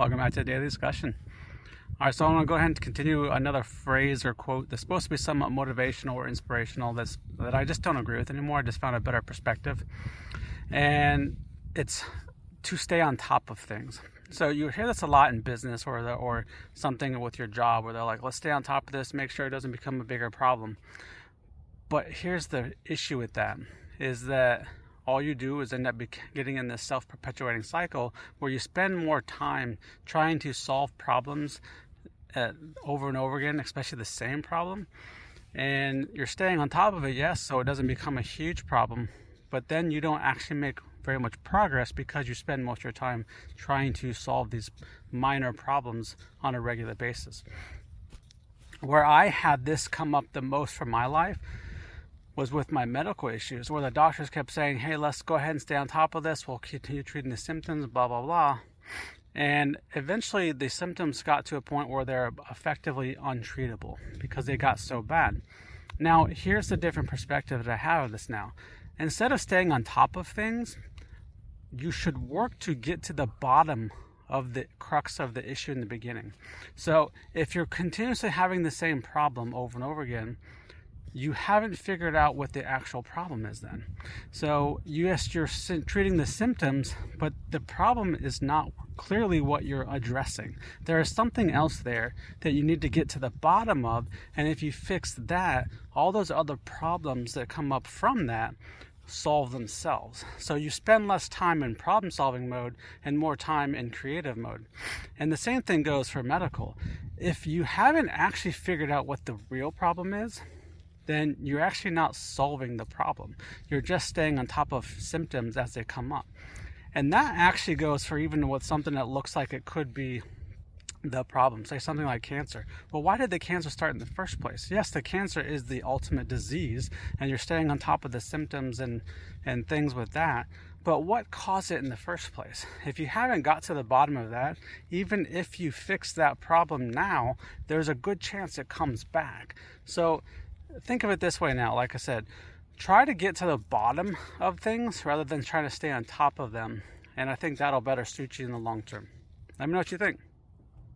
Welcome back to the daily discussion. All right, so I'm going to go ahead and continue another phrase or quote that's supposed to be somewhat motivational or inspirational that's, that I just don't agree with anymore. I just found a better perspective. And it's to stay on top of things. So you hear this a lot in business or the, or something with your job where they're like, let's stay on top of this, make sure it doesn't become a bigger problem. But here's the issue with that is that all you do is end up getting in this self perpetuating cycle where you spend more time trying to solve problems uh, over and over again, especially the same problem. And you're staying on top of it, yes, so it doesn't become a huge problem, but then you don't actually make very much progress because you spend most of your time trying to solve these minor problems on a regular basis. Where I had this come up the most for my life was with my medical issues, where the doctors kept saying, hey, let's go ahead and stay on top of this. We'll continue treating the symptoms, blah, blah, blah. And eventually the symptoms got to a point where they're effectively untreatable because they got so bad. Now, here's the different perspective that I have of this now. Instead of staying on top of things, you should work to get to the bottom of the crux of the issue in the beginning. So, if you're continuously having the same problem over and over again, you haven't figured out what the actual problem is then. So, yes, you're treating the symptoms, but the problem is not clearly what you're addressing. There is something else there that you need to get to the bottom of, and if you fix that, all those other problems that come up from that solve themselves. So you spend less time in problem solving mode and more time in creative mode. And the same thing goes for medical. If you haven't actually figured out what the real problem is, then you're actually not solving the problem. You're just staying on top of symptoms as they come up. And that actually goes for even with something that looks like it could be the problem, say something like cancer. Well, why did the cancer start in the first place? Yes, the cancer is the ultimate disease, and you're staying on top of the symptoms and, and things with that. But what caused it in the first place? If you haven't got to the bottom of that, even if you fix that problem now, there's a good chance it comes back. So think of it this way now, like I said, try to get to the bottom of things rather than trying to stay on top of them. And I think that'll better suit you in the long term. Let me know what you think.